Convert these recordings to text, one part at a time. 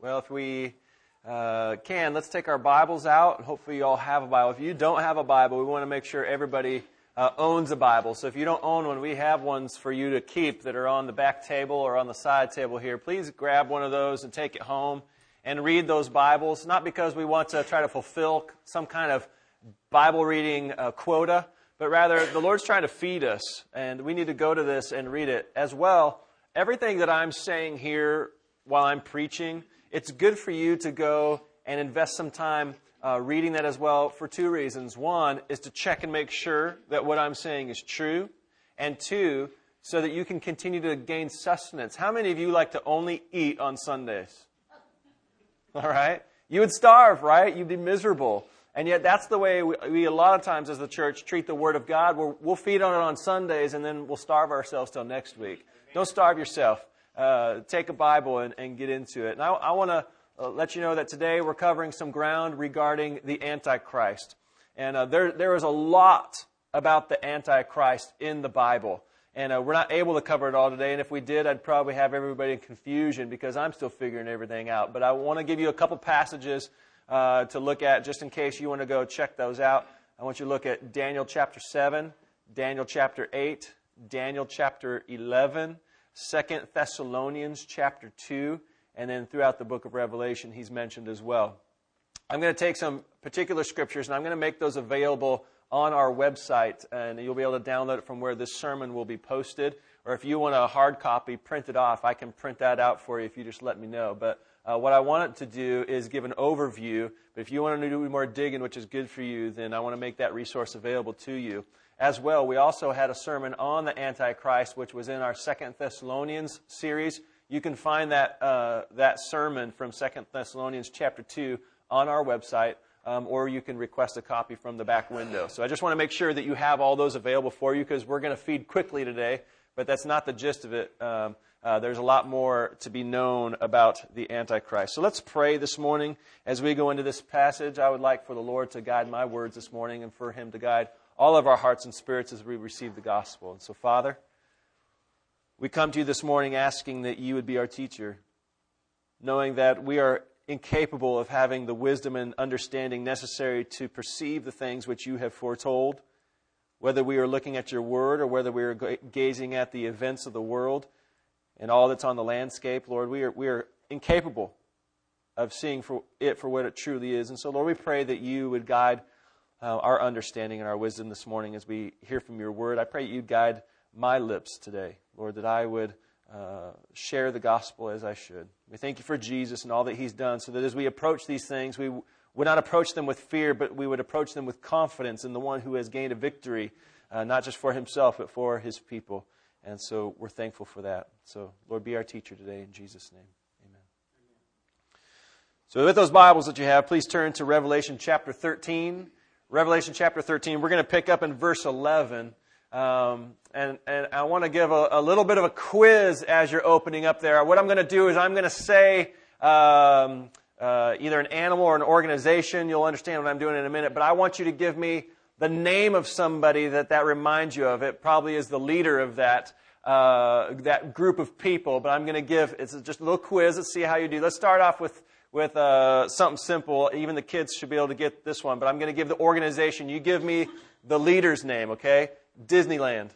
Well, if we uh, can, let's take our Bibles out. Hopefully, you all have a Bible. If you don't have a Bible, we want to make sure everybody uh, owns a Bible. So if you don't own one, we have ones for you to keep that are on the back table or on the side table here. Please grab one of those and take it home and read those Bibles. Not because we want to try to fulfill some kind of Bible reading uh, quota, but rather the Lord's trying to feed us, and we need to go to this and read it as well. Everything that I'm saying here while I'm preaching it's good for you to go and invest some time uh, reading that as well for two reasons. One is to check and make sure that what I'm saying is true, and two, so that you can continue to gain sustenance. How many of you like to only eat on Sundays? All right? You would starve, right? You'd be miserable. And yet, that's the way we, we, a lot of times as the church treat the Word of God. we will feed on it on Sundays and then we'll starve ourselves till next week. Don't starve yourself uh, take a Bible and, and, get into it. And I, I want to uh, let you know that today we're covering some ground regarding the Antichrist. And uh, there, there is a lot about the Antichrist in the Bible. And uh, we're not able to cover it all today. And if we did, I'd probably have everybody in confusion because I'm still figuring everything out. But I want to give you a couple passages uh, to look at just in case you want to go check those out. I want you to look at Daniel chapter 7, Daniel chapter 8, Daniel chapter 11, Second Thessalonians chapter 2, and then throughout the book of Revelation, he's mentioned as well. I'm going to take some particular scriptures and I'm going to make those available on our website, and you'll be able to download it from where this sermon will be posted. Or if you want a hard copy, print it off. I can print that out for you if you just let me know. But uh, what I want it to do is give an overview. But if you want to do more digging, which is good for you, then I want to make that resource available to you as well. We also had a sermon on the Antichrist, which was in our Second Thessalonians series. You can find that, uh, that sermon from Second Thessalonians chapter 2 on our website, um, or you can request a copy from the back window. So I just want to make sure that you have all those available for you because we're going to feed quickly today, but that's not the gist of it. Um, uh, there's a lot more to be known about the Antichrist. So let's pray this morning as we go into this passage. I would like for the Lord to guide my words this morning and for Him to guide all of our hearts and spirits as we receive the gospel. And so, Father, we come to you this morning asking that you would be our teacher, knowing that we are incapable of having the wisdom and understanding necessary to perceive the things which you have foretold, whether we are looking at your word or whether we are gazing at the events of the world and all that's on the landscape. Lord, we are, we are incapable of seeing for it for what it truly is. And so, Lord, we pray that you would guide uh, our understanding and our wisdom this morning as we hear from your word. I pray you guide my lips today, Lord, that I would uh, share the gospel as I should. We thank you for Jesus and all that he's done, so that as we approach these things, we would not approach them with fear, but we would approach them with confidence in the one who has gained a victory, uh, not just for himself, but for his people. And so we're thankful for that. So, Lord, be our teacher today in Jesus' name. Amen. So, with those Bibles that you have, please turn to Revelation chapter 13. Revelation chapter 13. We're going to pick up in verse 11. Um, and, and I want to give a, a, little bit of a quiz as you're opening up there. What I'm going to do is I'm going to say um, uh, either an animal or an organization. You'll understand what I'm doing in a minute. But I want you to give me the name of somebody that that reminds you of. It probably is the leader of that. Uh, that group of people, but I'm going to give it's just a little quiz. Let's see how you do. Let's start off with with uh, something simple. Even the kids should be able to get this one, but I'm going to give the organization. You give me the leader's name, okay? Disneyland.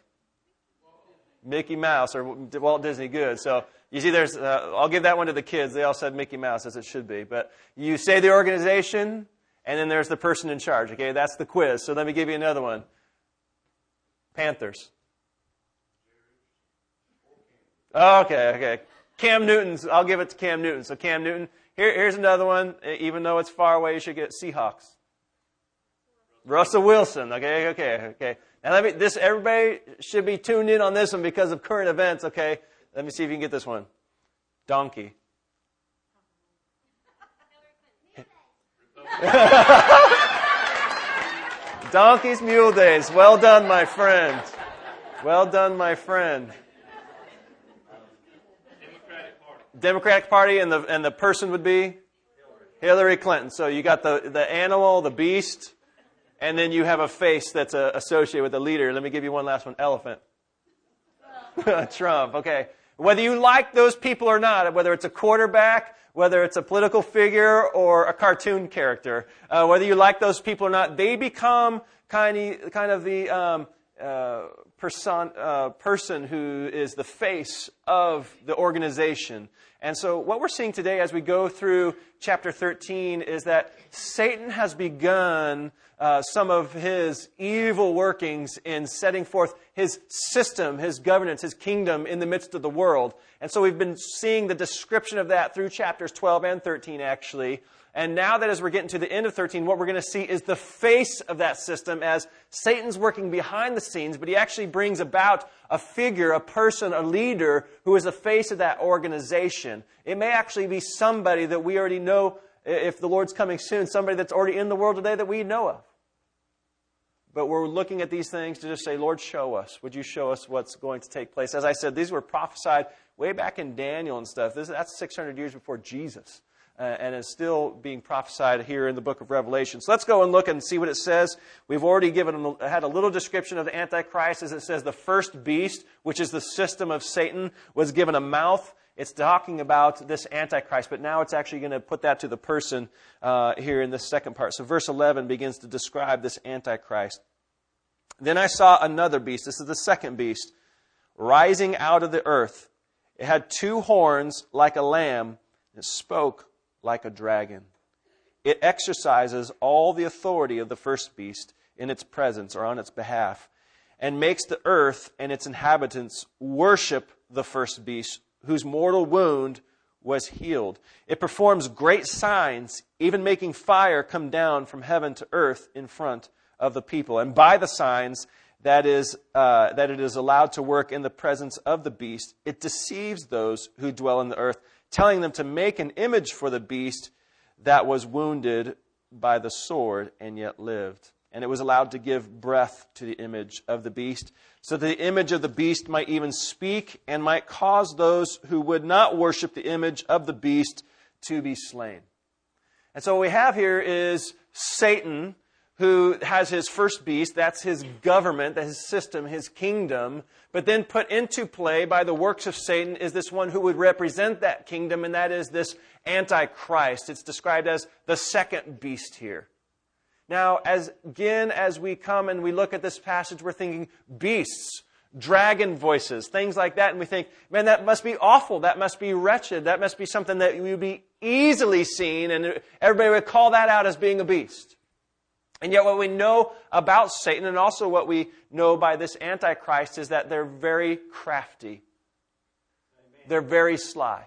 Mickey Mouse or Walt Disney. Good. So you see, there's. Uh, I'll give that one to the kids. They all said Mickey Mouse as it should be. But you say the organization, and then there's the person in charge. Okay, that's the quiz. So let me give you another one. Panthers. Okay, okay. Cam Newton's. I'll give it to Cam Newton. So Cam Newton. Here, here's another one. Even though it's far away, you should get Seahawks. Russell Wilson. Okay, okay, okay. Now let me. This everybody should be tuned in on this one because of current events. Okay. Let me see if you can get this one. Donkey. Donkey's Mule Days. Well done, my friend. Well done, my friend. Democratic Party and the, and the person would be? Hillary Clinton. So you got the, the animal, the beast, and then you have a face that's uh, associated with the leader. Let me give you one last one elephant. Trump. Okay. Whether you like those people or not, whether it's a quarterback, whether it's a political figure or a cartoon character, uh, whether you like those people or not, they become kind of, kind of the um, uh, person, uh, person who is the face of the organization. And so, what we're seeing today as we go through chapter 13 is that Satan has begun uh, some of his evil workings in setting forth his system, his governance, his kingdom in the midst of the world. And so, we've been seeing the description of that through chapters 12 and 13, actually. And now that as we're getting to the end of 13, what we're going to see is the face of that system as Satan's working behind the scenes, but he actually brings about a figure, a person, a leader who is the face of that organization. It may actually be somebody that we already know, if the Lord's coming soon, somebody that's already in the world today that we know of. But we're looking at these things to just say, Lord, show us. Would you show us what's going to take place? As I said, these were prophesied way back in Daniel and stuff. This, that's 600 years before Jesus uh, and is still being prophesied here in the book of Revelation. So let's go and look and see what it says. We've already given had a little description of the Antichrist as it says the first beast, which is the system of Satan, was given a mouth. It's talking about this Antichrist, but now it's actually going to put that to the person uh, here in this second part. So verse 11 begins to describe this Antichrist. Then I saw another beast. This is the second beast, rising out of the earth. It had two horns like a lamb. It spoke like a dragon. It exercises all the authority of the first beast in its presence or on its behalf, and makes the earth and its inhabitants worship the first beast, whose mortal wound was healed. It performs great signs, even making fire come down from heaven to earth in front of the people. And by the signs that is uh, that it is allowed to work in the presence of the beast, it deceives those who dwell in the earth telling them to make an image for the beast that was wounded by the sword and yet lived. And it was allowed to give breath to the image of the beast, so that the image of the beast might even speak and might cause those who would not worship the image of the beast to be slain. And so what we have here is Satan who has his first beast, that's his government, that's his system, his kingdom, but then put into play by the works of Satan is this one who would represent that kingdom, and that is this Antichrist. It's described as the second beast here. Now, as again, as we come and we look at this passage, we're thinking beasts, dragon voices, things like that, and we think, man, that must be awful. That must be wretched. That must be something that would be easily seen, and everybody would call that out as being a beast. And yet, what we know about Satan and also what we know by this Antichrist is that they're very crafty. Amen. They're very sly.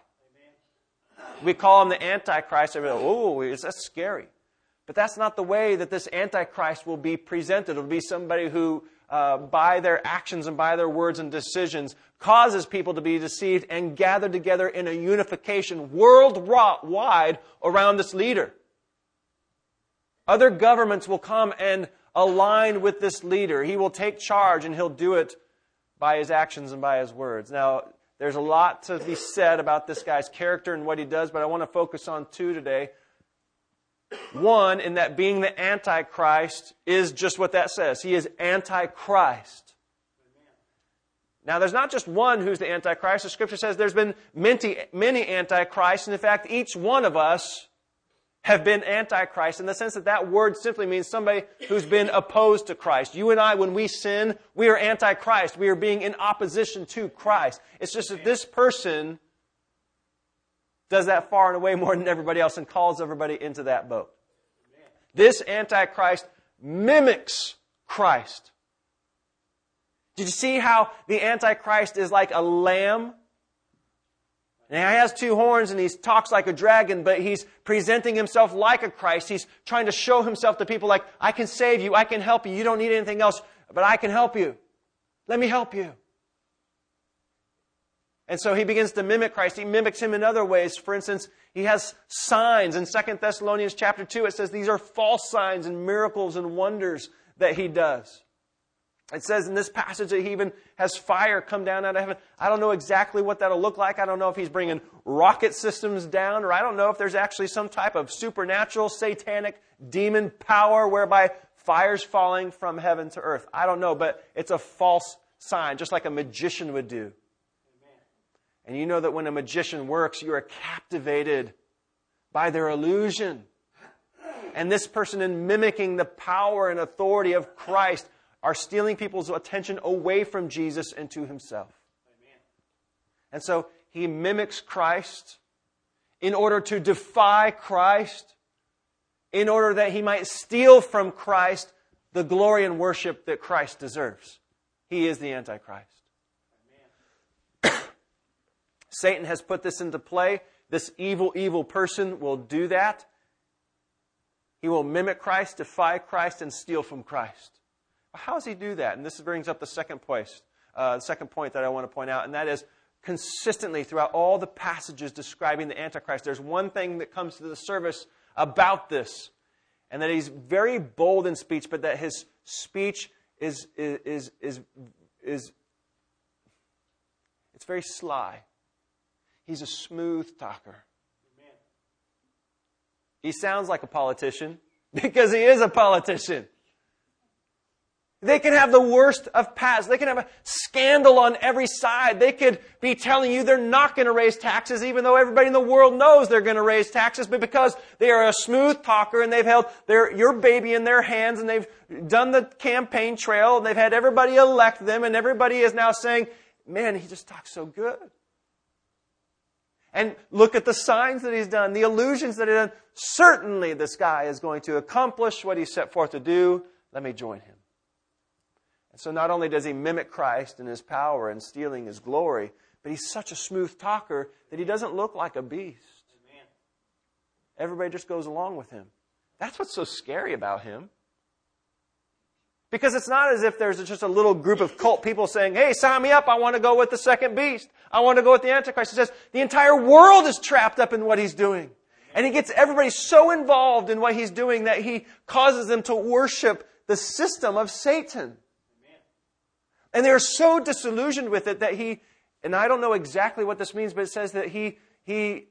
Amen. We call him the Antichrist. Everybody, oh, that's scary. But that's not the way that this Antichrist will be presented. It'll be somebody who, uh, by their actions and by their words and decisions, causes people to be deceived and gathered together in a unification worldwide around this leader. Other governments will come and align with this leader. He will take charge and he'll do it by his actions and by his words. Now, there's a lot to be said about this guy's character and what he does, but I want to focus on two today. One, in that being the Antichrist is just what that says. He is Antichrist. Now, there's not just one who's the Antichrist. The scripture says there's been many, many Antichrists, and in fact, each one of us have been antichrist in the sense that that word simply means somebody who's been opposed to Christ. You and I, when we sin, we are antichrist. We are being in opposition to Christ. It's just that this person does that far and away more than everybody else and calls everybody into that boat. This antichrist mimics Christ. Did you see how the antichrist is like a lamb and he has two horns and he talks like a dragon, but he's presenting himself like a Christ. He's trying to show himself to people like, I can save you, I can help you, you don't need anything else, but I can help you. Let me help you. And so he begins to mimic Christ. He mimics him in other ways. For instance, he has signs. In 2 Thessalonians chapter 2, it says these are false signs and miracles and wonders that he does. It says in this passage that he even has fire come down out of heaven. I don't know exactly what that'll look like. I don't know if he's bringing rocket systems down, or I don't know if there's actually some type of supernatural, satanic, demon power whereby fire's falling from heaven to earth. I don't know, but it's a false sign, just like a magician would do. And you know that when a magician works, you are captivated by their illusion. And this person, in mimicking the power and authority of Christ, are stealing people's attention away from Jesus and to himself. Amen. And so he mimics Christ in order to defy Christ, in order that he might steal from Christ the glory and worship that Christ deserves. He is the Antichrist. Satan has put this into play. This evil, evil person will do that. He will mimic Christ, defy Christ, and steal from Christ. How does he do that? And this brings up the second point, uh, the second point that I want to point out, and that is consistently throughout all the passages describing the Antichrist, there's one thing that comes to the surface about this, and that he's very bold in speech, but that his speech is, is, is, is, is it's very sly. He's a smooth talker. He sounds like a politician because he is a politician. They can have the worst of past. They can have a scandal on every side. They could be telling you they're not going to raise taxes, even though everybody in the world knows they're going to raise taxes, but because they are a smooth talker and they've held their, your baby in their hands and they've done the campaign trail and they've had everybody elect them and everybody is now saying, man, he just talks so good. And look at the signs that he's done, the illusions that he's done. Certainly this guy is going to accomplish what he set forth to do. Let me join him. And so not only does he mimic Christ in his power and stealing his glory, but he's such a smooth talker that he doesn't look like a beast. Amen. Everybody just goes along with him. That's what's so scary about him. Because it's not as if there's just a little group of cult people saying, hey, sign me up. I want to go with the second beast. I want to go with the Antichrist. It says the entire world is trapped up in what he's doing. And he gets everybody so involved in what he's doing that he causes them to worship the system of Satan. And they're so disillusioned with it that he, and I don't know exactly what this means, but it says that he, he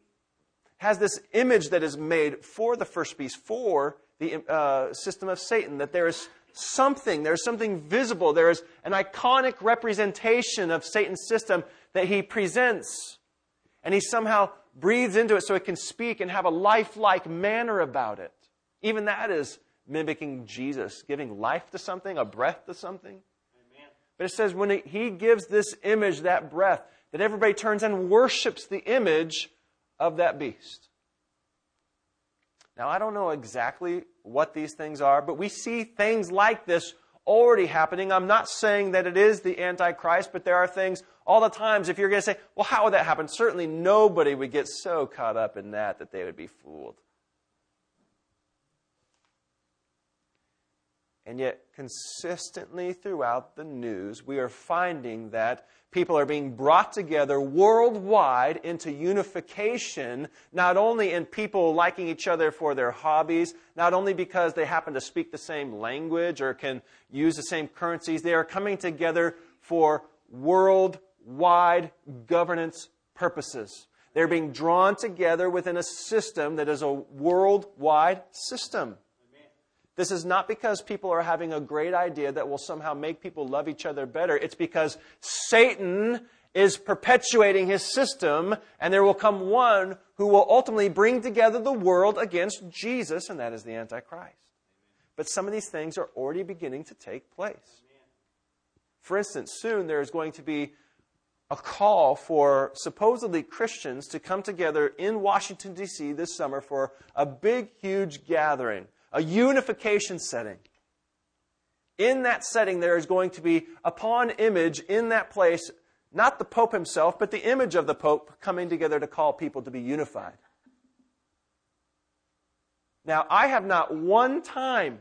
has this image that is made for the first beast, for the uh, system of Satan, that there is something, there's something visible, there is an iconic representation of Satan's system that he presents. And he somehow breathes into it so it can speak and have a lifelike manner about it. Even that is mimicking Jesus, giving life to something, a breath to something. But it says when he gives this image, that breath, that everybody turns and worships the image of that beast. Now, I don't know exactly what these things are, but we see things like this already happening. I'm not saying that it is the Antichrist, but there are things all the times. If you're going to say, well, how would that happen? Certainly nobody would get so caught up in that that they would be fooled. And yet, consistently throughout the news, we are finding that people are being brought together worldwide into unification, not only in people liking each other for their hobbies, not only because they happen to speak the same language or can use the same currencies, they are coming together for worldwide governance purposes. They're being drawn together within a system that is a worldwide system. This is not because people are having a great idea that will somehow make people love each other better. It's because Satan is perpetuating his system, and there will come one who will ultimately bring together the world against Jesus, and that is the Antichrist. But some of these things are already beginning to take place. For instance, soon there is going to be a call for supposedly Christians to come together in Washington, D.C. this summer for a big, huge gathering a unification setting. In that setting, there is going to be, upon image in that place, not the Pope himself, but the image of the Pope coming together to call people to be unified. Now, I have not one time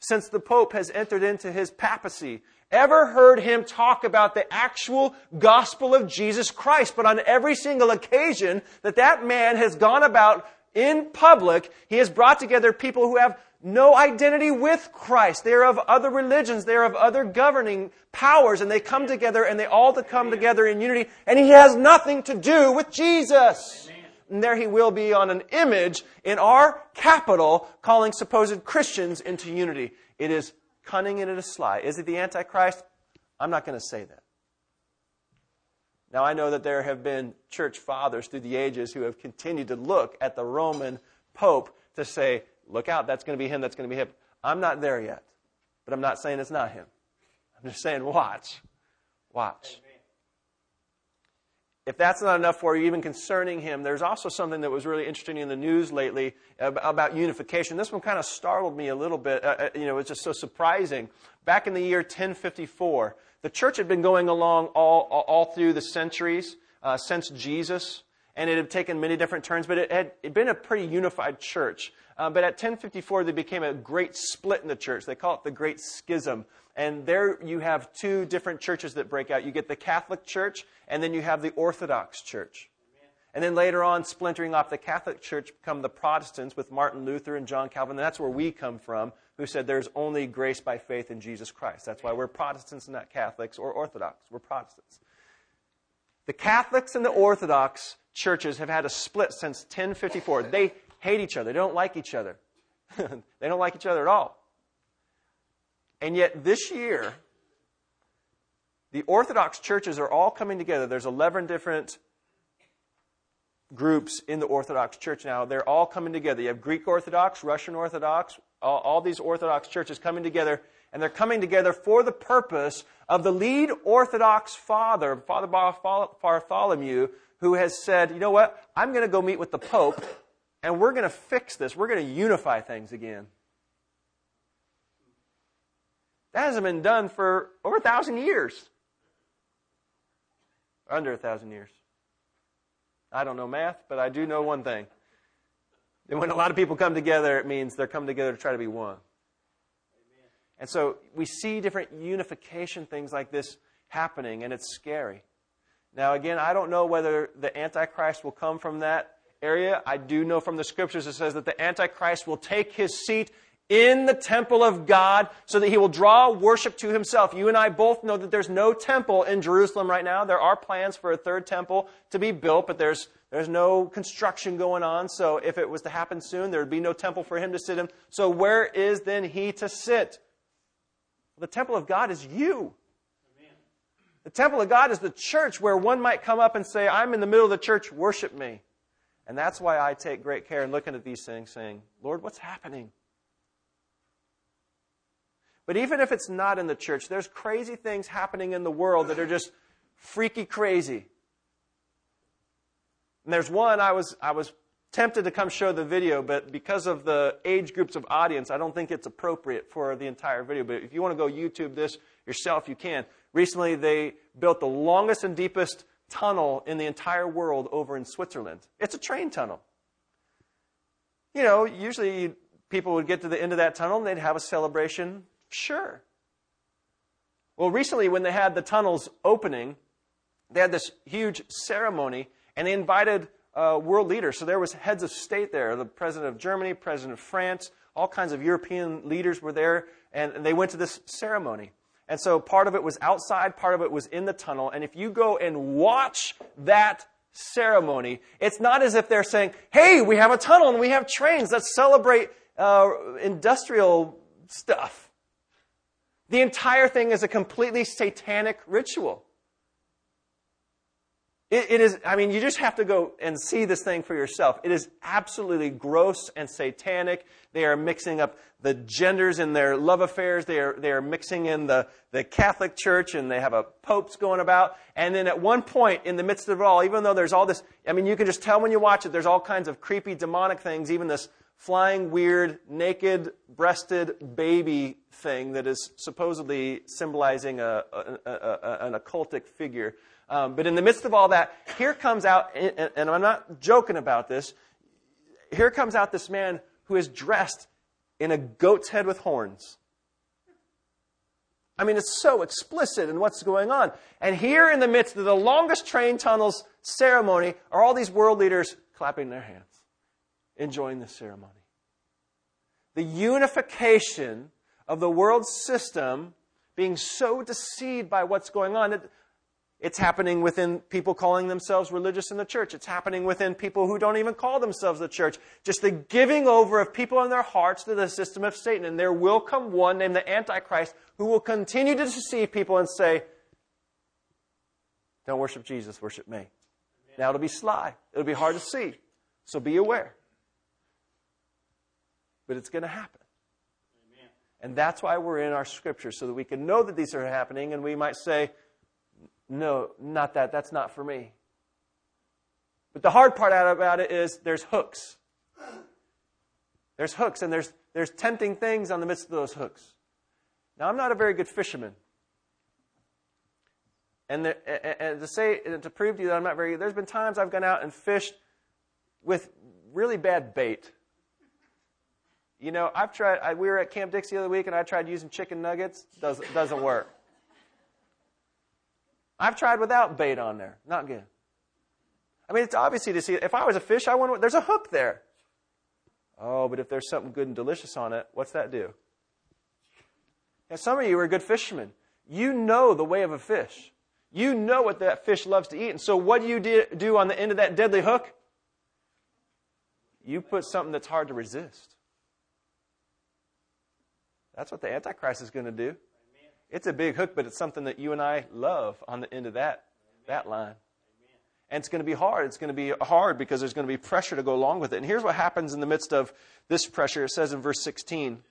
since the Pope has entered into his papacy ever heard him talk about the actual gospel of Jesus Christ. But on every single occasion that that man has gone about in public, he has brought together people who have no identity with Christ. They are of other religions. They are of other governing powers, and they come together and they all come together in unity, and he has nothing to do with Jesus. And there he will be on an image in our capital calling supposed Christians into unity. It is cunning and it is sly. Is it the Antichrist? I'm not going to say that. Now, I know that there have been church fathers through the ages who have continued to look at the Roman Pope to say, look out, that's going to be him, that's going to be him. I'm not there yet, but I'm not saying it's not him. I'm just saying, watch. Watch. If that's not enough for you, even concerning him, there's also something that was really interesting in the news lately about unification. This one kind of startled me a little bit. Uh, uh you know, it's just so surprising. Back in the year 1054, the church had been going along all, all, through the centuries uh, since Jesus, and it had taken many different turns, but it had been a pretty unified church. Uh, but at 1054, there became a great split in the church. They call it the Great Schism. And there you have two different churches that break out. You get the Catholic Church, and then you have the Orthodox Church. And then later on, splintering off the Catholic Church, come the Protestants with Martin Luther and John Calvin. And that's where we come from, who said there's only grace by faith in Jesus Christ. That's why we're Protestants and not Catholics or Orthodox. We're Protestants. The Catholics and the Orthodox churches have had a split since 1054. They hate each other. They don't like each other. they don't like each other at all. And yet, this year, the Orthodox churches are all coming together. There's 11 different groups in the Orthodox Church now. They're all coming together. You have Greek Orthodox, Russian Orthodox, all, all, these Orthodox churches coming together, and they're coming together for the purpose of the lead Orthodox father, Father Bartholomew, who has said, you know what? I'm going to go meet with the Pope, and we're going to fix this. We're going to unify things again. That hasn't been done for over a thousand years. Under a thousand years. I don't know math, but I do know one thing. And when a lot of people come together, it means they're coming together to try to be one. Amen. And so we see different unification things like this happening, and it's scary. Now, again, I don't know whether the Antichrist will come from that area. I do know from the scriptures it says that the Antichrist will take his seat in the temple of God so that he will draw worship to himself. You and I both know that there's no temple in Jerusalem right now. There are plans for a third temple to be built, but there's, there's no construction going on. So if it was to happen soon, there would be no temple for him to sit in. So where is then he to sit? The temple of God is you. The temple of God is the church where one might come up and say, I'm in the middle of the church, worship me. And that's why I take great care in looking at these things, saying, Lord, what's happening? But even if it's not in the church, there's crazy things happening in the world that are just freaky crazy. And there's one I was I was tempted to come show the video, but because of the age groups of audience, I don't think it's appropriate for the entire video. But if you want to go YouTube this yourself, you can. Recently, they built the longest and deepest tunnel in the entire world over in Switzerland. It's a train tunnel. You know, usually people would get to the end of that tunnel and they'd have a celebration Sure. Well, recently, when they had the tunnels opening, they had this huge ceremony, and they invited uh, world leaders. So there was heads of state there, the president of Germany, president of France, all kinds of European leaders were there, and they went to this ceremony. And so part of it was outside, part of it was in the tunnel. And if you go and watch that ceremony, it's not as if they're saying, hey, we have a tunnel and we have trains, let's celebrate uh, industrial stuff. The entire thing is a completely satanic ritual. It, it is, I mean, you just have to go and see this thing for yourself. It is absolutely gross and satanic. They are mixing up the genders in their love affairs. They are, they are mixing in the, the Catholic Church and they have a popes going about. And then at one point in the midst of it all, even though there's all this, I mean, you can just tell when you watch it, there's all kinds of creepy demonic things, even this flying, weird, naked breasted baby thing that is supposedly symbolizing a, a, a, an occultic figure. Um, but in the midst of all that, here comes out, and, I'm not joking about this, here comes out this man who is dressed in a goat's head with horns. I mean, it's so explicit in what's going on. And here in the midst of the longest train tunnels ceremony are all these world leaders clapping their hands enjoying the ceremony. The unification of the world system being so deceived by what's going on. It, it's happening within people calling themselves religious in the church. It's happening within people who don't even call themselves the church. Just the giving over of people in their hearts to the system of Satan. And there will come one named the Antichrist who will continue to deceive people and say, Don't worship Jesus, worship me. Now it'll be sly. It'll be hard to see. So be aware. But it's going to happen. And that's why we're in our scripture, so that we can know that these are happening and we might say, no, not that. That's not for me. But the hard part about it is there's hooks. There's hooks, and there's, there's tempting things on the midst of those hooks. Now, I'm not a very good fisherman. And, the, and to say, and to prove to you that I'm not very, there's been times I've gone out and fished with really bad bait. You know, I've tried, I, we were at Camp Dixie the other week and I tried using chicken nuggets. Doesn't, doesn't work. I've tried without bait on there. Not good. I mean, it's obviously to see, if I was a fish, I wouldn't. there's a hook there. Oh, but if there's something good and delicious on it, what's that do? Now, some of you are good fishermen. You know the way of a fish. You know what that fish loves to eat. And so, what do you do on the end of that deadly hook? You put something that's hard to resist. That's what the Antichrist is going to do. It's a big hook, but it's something that you and I love on the end of that, that line. And it's going to be hard. It's going to be hard because there's going to be pressure to go along with it. And here's what happens in the midst of this pressure. It says in verse 16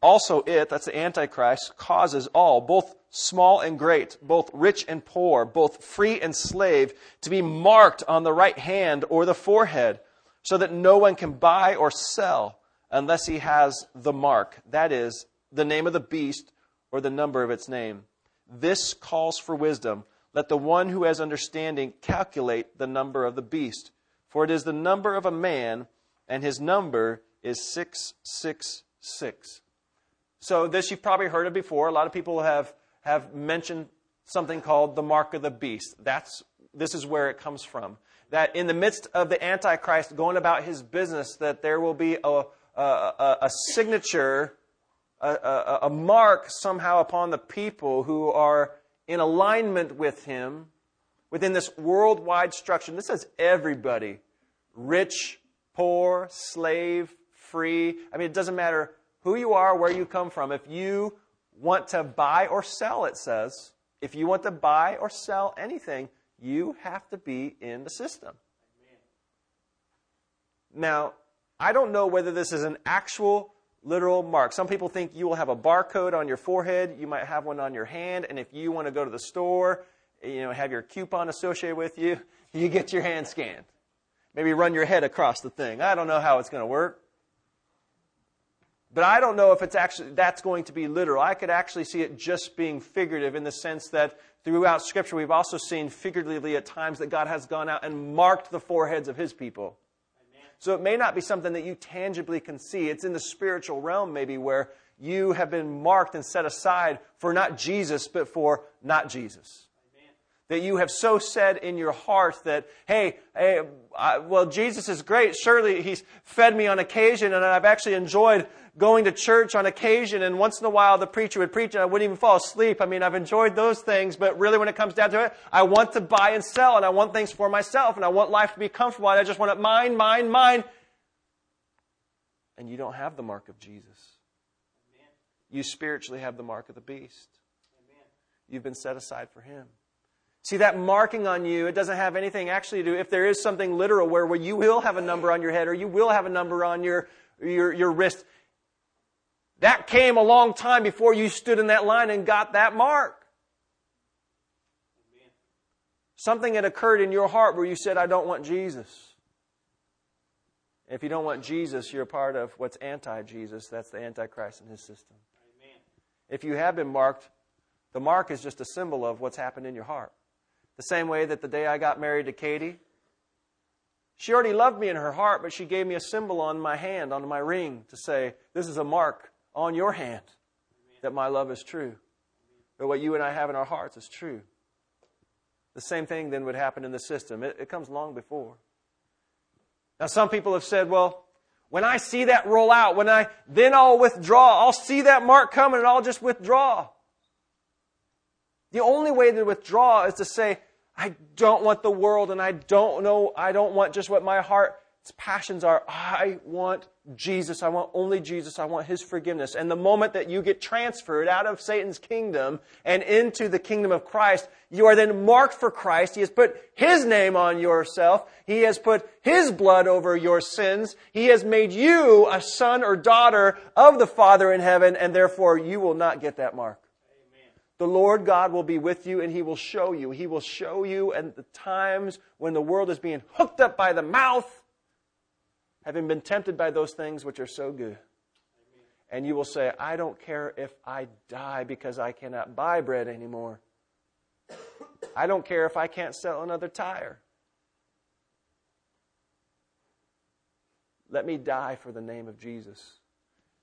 Also, it, that's the Antichrist, causes all, both small and great, both rich and poor, both free and slave, to be marked on the right hand or the forehead, so that no one can buy or sell unless he has the mark. That is, the name of the beast or the number of its name. This calls for wisdom. Let the one who has understanding calculate the number of the beast, for it is the number of a man, and his number is 666. So, this you've probably heard of before. A lot of people have, have mentioned something called the mark of the beast. That's, this is where it comes from. That in the midst of the Antichrist going about his business, that there will be a, a, a, a signature a, a, a mark somehow upon the people who are in alignment with him within this worldwide structure. This is everybody rich, poor, slave, free. I mean, it doesn't matter who you are, where you come from. If you want to buy or sell, it says, if you want to buy or sell anything, you have to be in the system. Now, I don't know whether this is an actual literal mark. Some people think you will have a barcode on your forehead. You might have one on your hand. And if you want to go to the store, you know, have your coupon associated with you, you get your hand scanned. Maybe run your head across the thing. I don't know how it's going to work. But I don't know if it's actually that's going to be literal. I could actually see it just being figurative in the sense that throughout Scripture we've also seen figuratively at times that God has gone out and marked the foreheads of His people. So it may not be something that you tangibly can see. It's in the spiritual realm, maybe, where you have been marked and set aside for not Jesus, but for not Jesus. That you have so said in your heart that, hey, hey I, well, Jesus is great. Surely He's fed me on occasion, and I've actually enjoyed going to church on occasion, and once in a while the preacher would preach and I wouldn't even fall asleep. I mean, I've enjoyed those things, but really when it comes down to it, I want to buy and sell, and I want things for myself, and I want life to be comfortable, and I just want it mine, mine, mine. And you don't have the mark of Jesus. Amen. You spiritually have the mark of the beast. Amen. You've been set aside for Him. See, that marking on you, it doesn't have anything actually to do, if there is something literal where, where you will have a number on your head or you will have a number on your, your, your wrist, that came a long time before you stood in that line and got that mark. Something had occurred in your heart where you said, I don't want Jesus. If you don't want Jesus, you're a part of what's anti Jesus. That's the Antichrist and his system. Amen. If you have been marked, the mark is just a symbol of what's happened in your heart. The same way that the day I got married to Katie, she already loved me in her heart, but she gave me a symbol on my hand, on my ring, to say, This is a mark on your hand that my love is true. That what you and I have in our hearts is true. The same thing then would happen in the system. It, it comes long before. Now, some people have said, well, when I see that roll out, when I, then I'll withdraw. I'll see that mark coming and I'll just withdraw. The only way to withdraw is to say, I don't want the world and I don't know, I don't want just what my heart's passions are, I want Jesus. I want only Jesus. I want His forgiveness. And the moment that you get transferred out of Satan's kingdom and into the kingdom of Christ, you are then marked for Christ. He has put His name on yourself. He has put His blood over your sins. He has made you a son or daughter of the Father in heaven, and therefore you will not get that mark. The Lord God will be with you and He will show you. He will show you at the times when the world is being hooked up by the mouth having been tempted by those things which are so good. And you will say, I don't care if I die because I cannot buy bread anymore. I don't care if I can't sell another tire. Let me die for the name of Jesus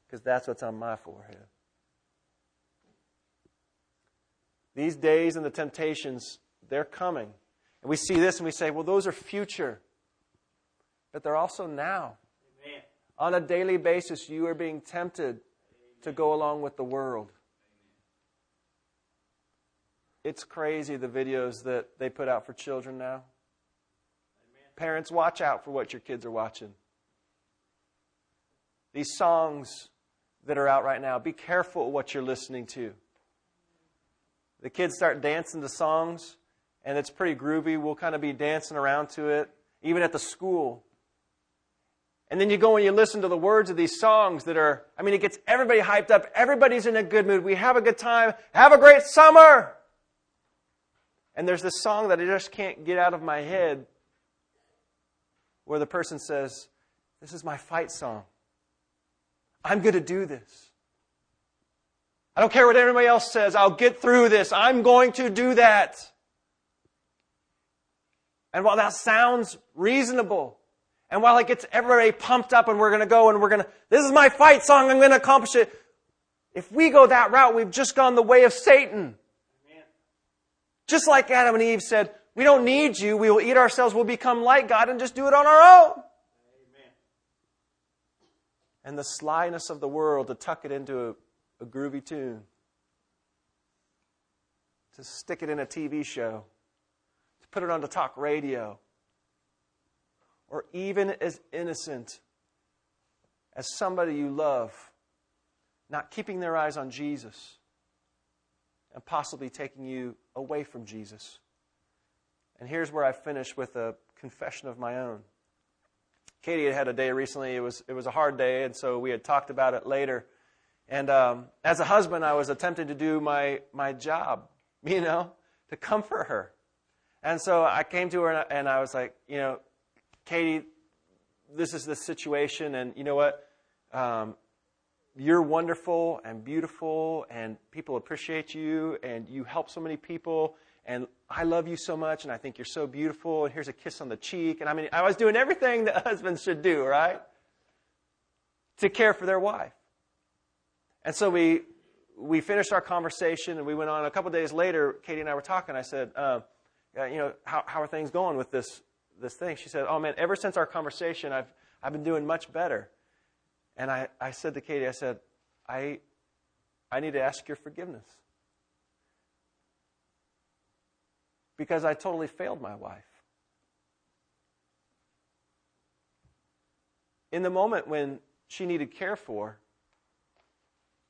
because that's what's on my forehead. These days and the temptations, they're coming. And we see this and we say, well, those are future but they're also now. Amen. On a daily basis, you are being tempted Amen. to go along with the world. It's crazy the videos that they put out for children now. Amen. Parents, watch out for what your kids are watching. These songs that are out right now, be careful what you're listening to. The kids start dancing to songs, and it's pretty groovy. We'll kind of be dancing around to it, even at the school. And then you go and you listen to the words of these songs that are, I mean, it gets everybody hyped up. Everybody's in a good mood. We have a good time. Have a great summer. And there's this song that I just can't get out of my head where the person says, This is my fight song. I'm going to do this. I don't care what anybody else says. I'll get through this. I'm going to do that. And while that sounds reasonable, and while it gets everybody pumped up and we're going to go and we're going to, this is my fight song, I'm going to accomplish it. If we go that route, we've just gone the way of Satan. Amen. Just like Adam and Eve said, we don't need you. We will eat ourselves. We'll become like God and just do it on our own. Amen. And the slyness of the world to tuck it into a, groovy tune, to stick it in a TV show, to put it on the talk radio or even as innocent as somebody you love, not keeping their eyes on Jesus and possibly taking you away from Jesus. And here's where I finish with a confession of my own. Katie had had a day recently. It was it was a hard day, and so we had talked about it later. And um, as a husband, I was attempting to do my my job, you know, to comfort her. And so I came to her and I, and I was like, you know, Katie, this is the situation, and you know what? Um, you're wonderful and beautiful, and people appreciate you, and you help so many people, and I love you so much, and I think you're so beautiful, and here's a kiss on the cheek. And I mean, I was doing everything that husbands should do, right? To care for their wife. And so we, we finished our conversation, and we went on. A couple days later, Katie and I were talking. I said, uh, you know, how, how are things going with this this thing. She said, Oh man, ever since our conversation, I've, I've been doing much better. And I, I said to Katie, I said, I, I need to ask your forgiveness. Because I totally failed my wife. In the moment when she needed care for,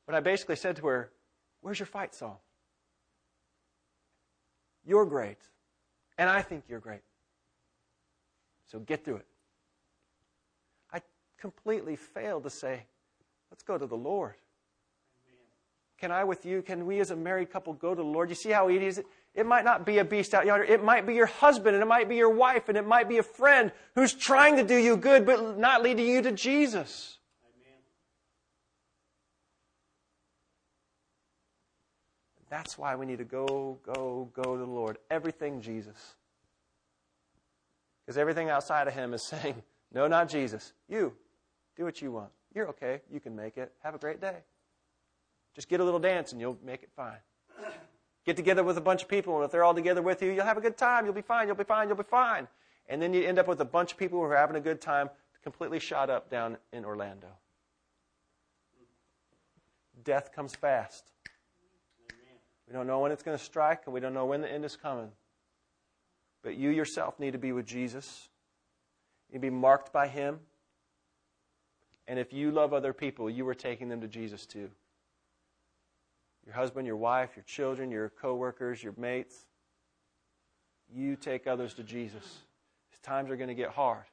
when I basically said to her, Where's your fight song? You're great. And I think you're great. So get through it. I completely failed to say, let's go to the Lord. Can I with you, can we as a married couple go to the Lord? You see how easy it is? It might not be a beast out yonder. It might be your husband and it might be your wife and it might be a friend who's trying to do you good but not leading you to Jesus. That's why we need to go, go, go to the Lord. Everything Jesus. Because everything outside of him is saying, No, not Jesus. You. Do what you want. You're okay. You can make it. Have a great day. Just get a little dance and you'll make it fine. Get together with a bunch of people, and if they're all together with you, you'll have a good time. You'll be fine. You'll be fine. You'll be fine. And then you end up with a bunch of people who are having a good time, completely shot up down in Orlando. Death comes fast. We don't know when it's going to strike, and we don't know when the end is coming. But you yourself need to be with Jesus. You be marked by Him. And if you love other people, you are taking them to Jesus too. Your husband, your wife, your children, your coworkers, your mates. You take others to Jesus. times are going to get hard.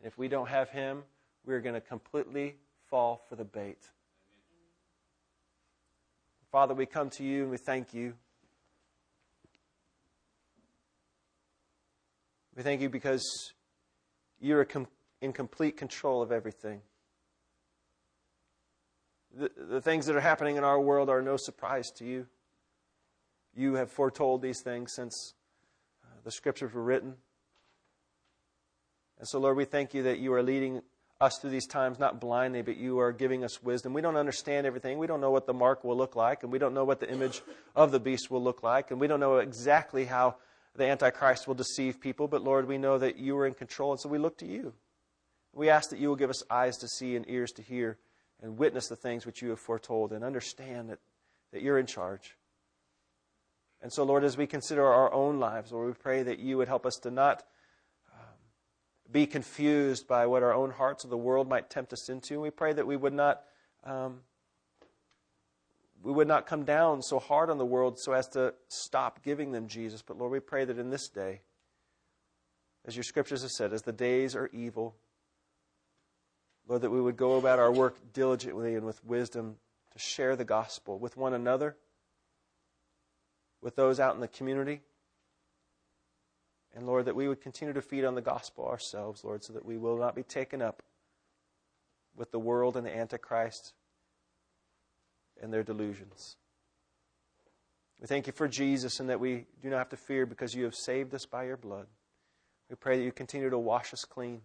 And if we don't have Him, we're going to completely fall for the bait. Father, we come to you and we thank you. We thank you because you're in complete control of everything. The, the things that are happening in our world are no surprise to you. You have foretold these things since uh, the scriptures were written. And so, Lord, we thank you that you are leading us through these times, not blindly, but you are giving us wisdom. We don't understand everything. We don't know what the mark will look like, and we don't know what the image of the beast will look like, and we don't know exactly how the Antichrist will deceive people, but Lord, we know that you are in control, and so we look to you. We ask that you will give us eyes to see and ears to hear and witness the things which you have foretold and understand that, that you're in charge. And so, Lord, as we consider our own lives, Lord, we pray that you would help us to not be confused by what our own hearts or the world might tempt us into. We pray that we would not um, we would not come down so hard on the world so as to stop giving them Jesus. But Lord, we pray that in this day, as your scriptures have said, as the days are evil, Lord, that we would go about our work diligently and with wisdom to share the gospel with one another, with those out in the community, and Lord, that we would continue to feed on the gospel ourselves, Lord, so that we will not be taken up with the world and the Antichrist and their delusions. We thank you for Jesus and that we do not have to fear because you have saved us by your blood. We pray that you continue to wash us clean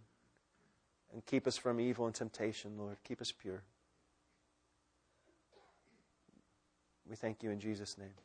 and keep us from evil and temptation, Lord. Keep us pure. We thank you in Jesus' name.